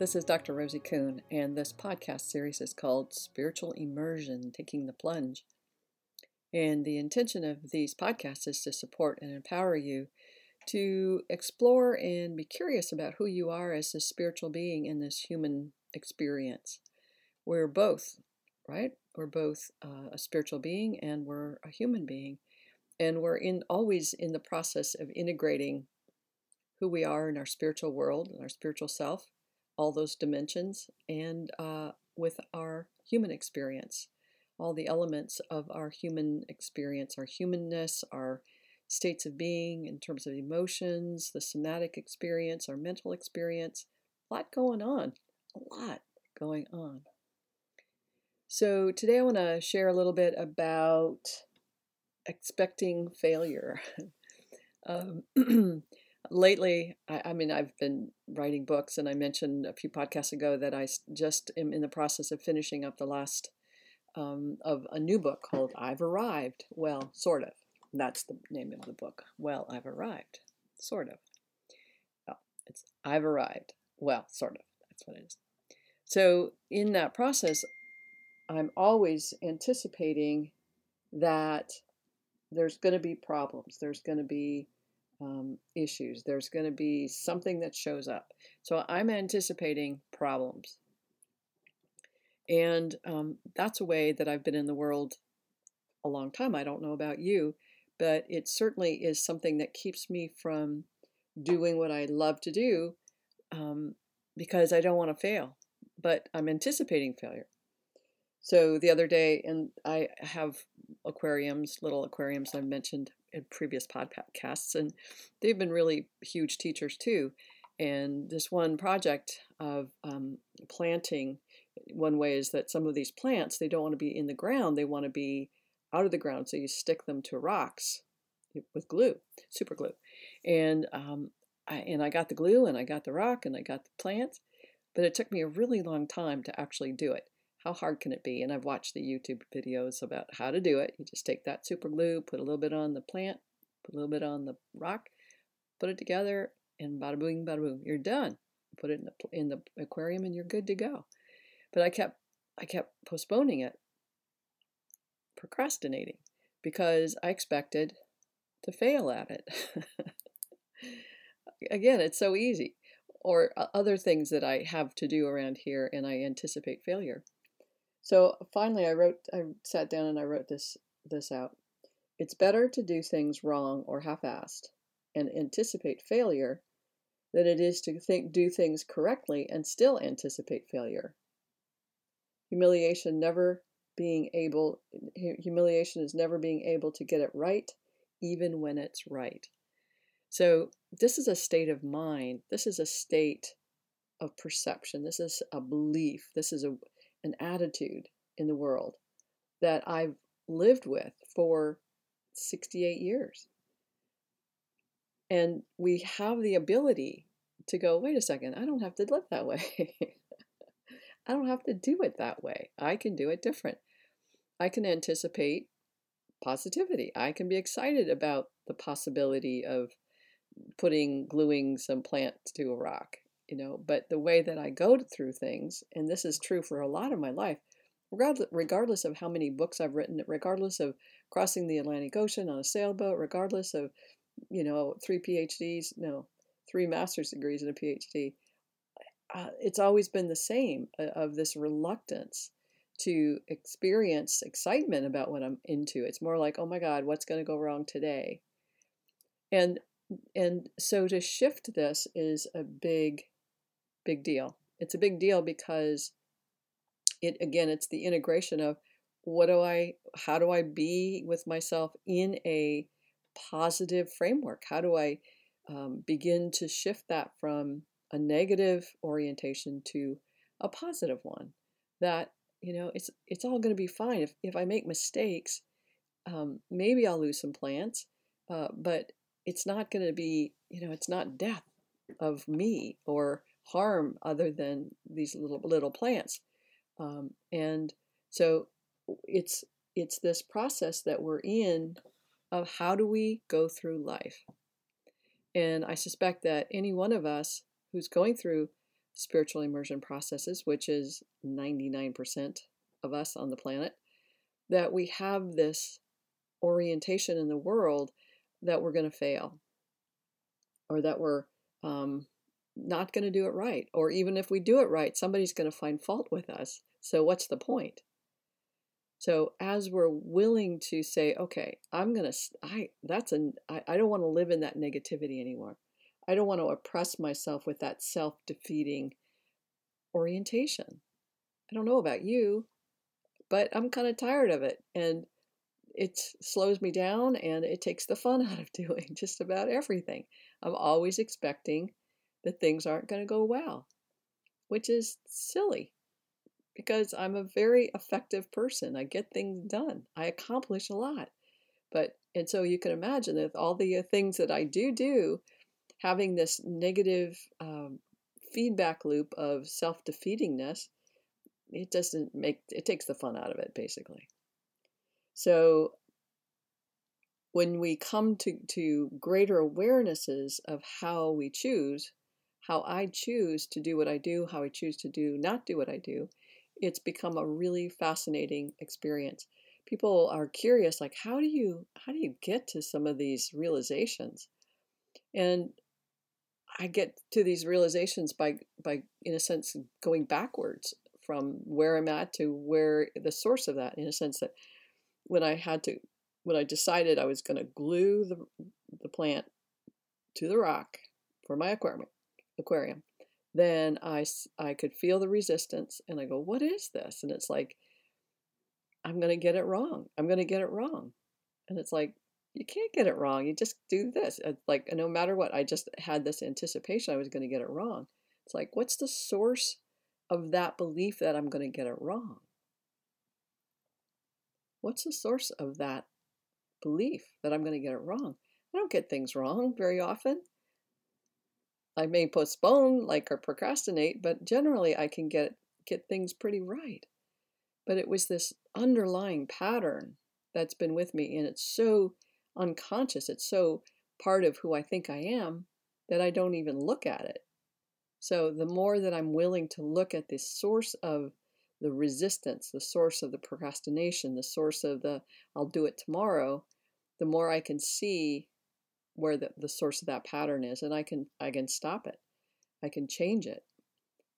This is Dr. Rosie Kuhn, and this podcast series is called Spiritual Immersion Taking the Plunge. And the intention of these podcasts is to support and empower you to explore and be curious about who you are as a spiritual being in this human experience. We're both, right? We're both uh, a spiritual being and we're a human being. And we're in always in the process of integrating who we are in our spiritual world and our spiritual self all those dimensions and uh, with our human experience, all the elements of our human experience, our humanness, our states of being in terms of emotions, the somatic experience, our mental experience. A lot going on, a lot going on. So, today I want to share a little bit about expecting failure. um, lately, I, I, mean, I've been writing books, and I mentioned a few podcasts ago that I just am in the process of finishing up the last um, of a new book called I've Arrived. Well, sort of. That's the name of the book. Well, I've arrived. Sort of. Well, it's I've arrived. Well, sort of. That's what it is. So, in that process, I'm always anticipating that there's going to be problems. There's going to be um, issues. There's going to be something that shows up. So I'm anticipating problems. And um, that's a way that I've been in the world a long time. I don't know about you, but it certainly is something that keeps me from doing what I love to do um, because I don't want to fail. But I'm anticipating failure. So the other day, and I have aquariums, little aquariums I've mentioned in previous podcasts, and they've been really huge teachers too. And this one project of um, planting, one way is that some of these plants they don't want to be in the ground; they want to be out of the ground. So you stick them to rocks with glue, super glue, and um, I, and I got the glue and I got the rock and I got the plants, but it took me a really long time to actually do it how hard can it be? And I've watched the YouTube videos about how to do it. You just take that super glue, put a little bit on the plant, put a little bit on the rock, put it together, and bada boom, bada boom, you're done. Put it in the in the aquarium, and you're good to go. But I kept I kept postponing it, procrastinating, because I expected to fail at it. Again, it's so easy. Or uh, other things that I have to do around here, and I anticipate failure. So finally, I wrote, I sat down and I wrote this this out. It's better to do things wrong or half-assed and anticipate failure than it is to think do things correctly and still anticipate failure. Humiliation never being able humiliation is never being able to get it right even when it's right. So this is a state of mind. This is a state of perception. This is a belief. This is a an attitude in the world that I've lived with for 68 years. And we have the ability to go, wait a second, I don't have to live that way. I don't have to do it that way. I can do it different. I can anticipate positivity. I can be excited about the possibility of putting gluing some plant to a rock you know but the way that i go through things and this is true for a lot of my life regardless of how many books i've written regardless of crossing the atlantic ocean on a sailboat regardless of you know three phds no three master's degrees and a phd uh, it's always been the same uh, of this reluctance to experience excitement about what i'm into. It's more like oh my god what's going to go wrong today? And and so to shift this is a big big deal. It's a big deal because it again it's the integration of what do I how do I be with myself in a positive framework? How do I um, begin to shift that from a negative orientation to a positive one? That you know it's it's all going to be fine. If if I make mistakes, um, maybe I'll lose some plants, uh, but it's not going to be you know it's not death of me or harm other than these little little plants. Um, and so it's it's this process that we're in of how do we go through life. And I suspect that any one of us who's going through spiritual immersion processes, which is 99% of us on the planet, that we have this orientation in the world that we're going to fail or that we're um, not going to do it right. Or even if we do it right, somebody's going to find fault with us. So, what's the point? So, as we're willing to say, okay, I'm going to, I, that's an, I, I don't want to live in that negativity anymore. I don't want to oppress myself with that self defeating orientation. I don't know about you, but I'm kind of tired of it. And it slows me down and it takes the fun out of doing just about everything. I'm always expecting that things aren't going to go well, which is silly because I'm a very effective person. I get things done, I accomplish a lot. But, and so you can imagine that all the uh, things that I do do, having this negative um, feedback loop of self defeatingness, it doesn't make, it takes the fun out of it, basically. So when we come to, to greater awarenesses of how we choose, how I choose to do what I do, how I choose to do not do what I do, it's become a really fascinating experience. People are curious, like how do you how do you get to some of these realizations? And I get to these realizations by by in a sense going backwards from where I'm at to where the source of that, in a sense that when I had to when I decided I was going to glue the the plant to the rock for my aquarium aquarium then I, I could feel the resistance and I go, What is this? And it's like, I'm going to get it wrong. I'm going to get it wrong. And it's like, you can't get it wrong. You just do this. It's like, no matter what, I just had this anticipation I was going to get it wrong. It's like, what's the source of that belief that I'm going to get it wrong? What's the source of that belief that I'm going to get it wrong? I don't get things wrong very often. I may postpone like or procrastinate, but generally I can get get things pretty right. But it was this underlying pattern that's been with me and it's so unconscious, it's so part of who I think I am that I don't even look at it. So the more that I'm willing to look at the source of the resistance, the source of the procrastination, the source of the I'll do it tomorrow, the more I can see where the, the source of that pattern is and i can i can stop it. I can change it.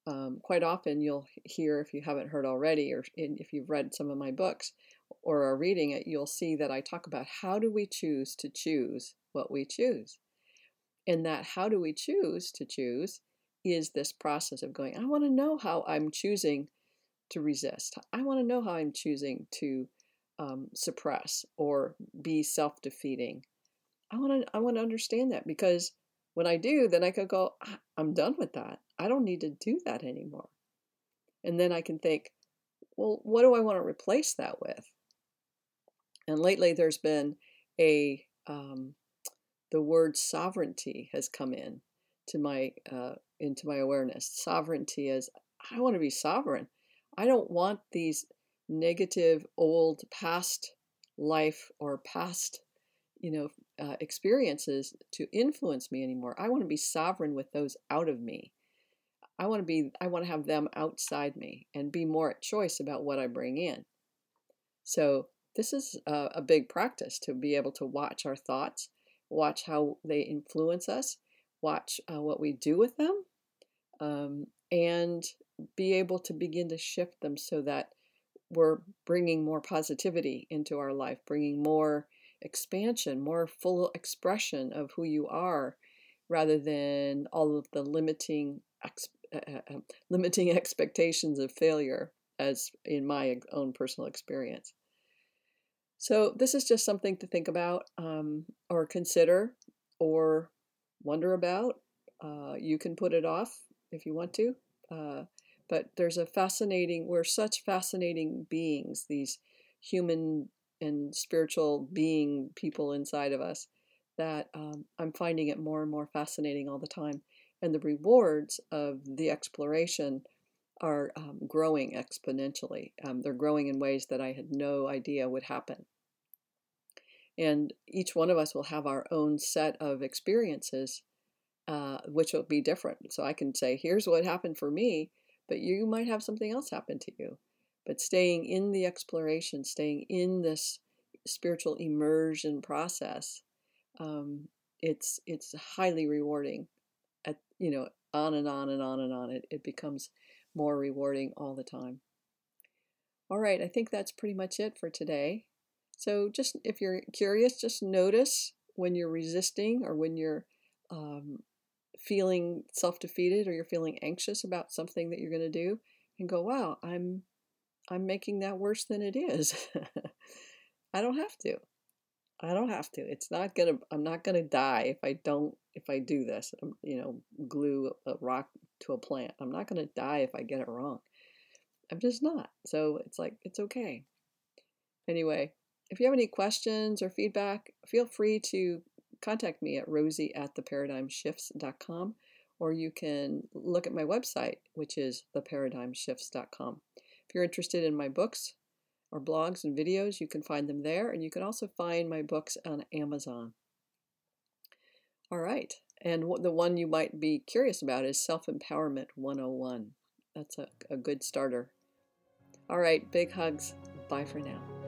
Um, quite often you'll hear if you haven't heard already or in, if you've read some of my books or are reading it you'll see that i talk about how do we choose to choose what we choose. And that how do we choose to choose is this process of going i want to know how i'm choosing to resist. I want to know how i'm choosing to um, suppress or be self-defeating I want to I want to understand that because when I do, then I could go, ah, I'm done with that. I don't need to do that anymore. And then I can think, well, what do I want to replace that with? And lately, there's been a um, the word sovereignty has come in to my uh, into my awareness. Sovereignty is I want to be sovereign. I don't want these negative old past life or past you know uh, experiences to influence me anymore. I want to be sovereign with those out of me. I want to be I want to have them outside me and be more at choice about what I bring in. So this is a, a big practice to be able to watch our thoughts, watch how they influence us, watch uh, what we do with them, um, and be able to begin to shift them so that we're bringing more positivity into our life, bringing more expansion, more full expression of who you are, rather than all of the limiting ex- uh, uh, uh, limiting expectations of failure, as in my own personal experience. So this is just something to think about, um, or consider, or wonder about. Uh, you can put it off if you want to. Uh, but there's a fascinating, we're such fascinating beings, these human and spiritual being people inside of us that um, I'm finding it more and more fascinating all the time. And the rewards of the exploration are um, growing exponentially. Um, they're growing in ways that I had no idea would happen. And each one of us will have our own set of experiences uh, which will be different. So I can say, here's what happened for me, but you might have something else happen to you. But staying in the exploration, staying in this spiritual immersion process, um, it's it's highly rewarding. At you know, on and on and on and on. It it becomes more rewarding all the time. All right, I think that's pretty much it for today. So just if you're curious, just notice when you're resisting or when you're um, feeling self-defeated or you're feeling anxious about something that you're going to do and go wow i'm i'm making that worse than it is. I don't have to. I don't have to. It's not to i'm not to die if i don't if i do this um, you know glue a rock to a plant. I'm not to die if i get it wrong. I'm just not. So it's like it's okay. Anyway if you have any questions or feedback feel free to contact me at rosie at theparadigmshifts.com or you can look at my website, which is theparadigmshifts.com. If you're interested in my books or blogs and videos, you can find them there, and you can also find my books on Amazon. All right, and the one you might be curious about is Self Empowerment 101. That's a, a good starter. All right, big hugs. Bye for now.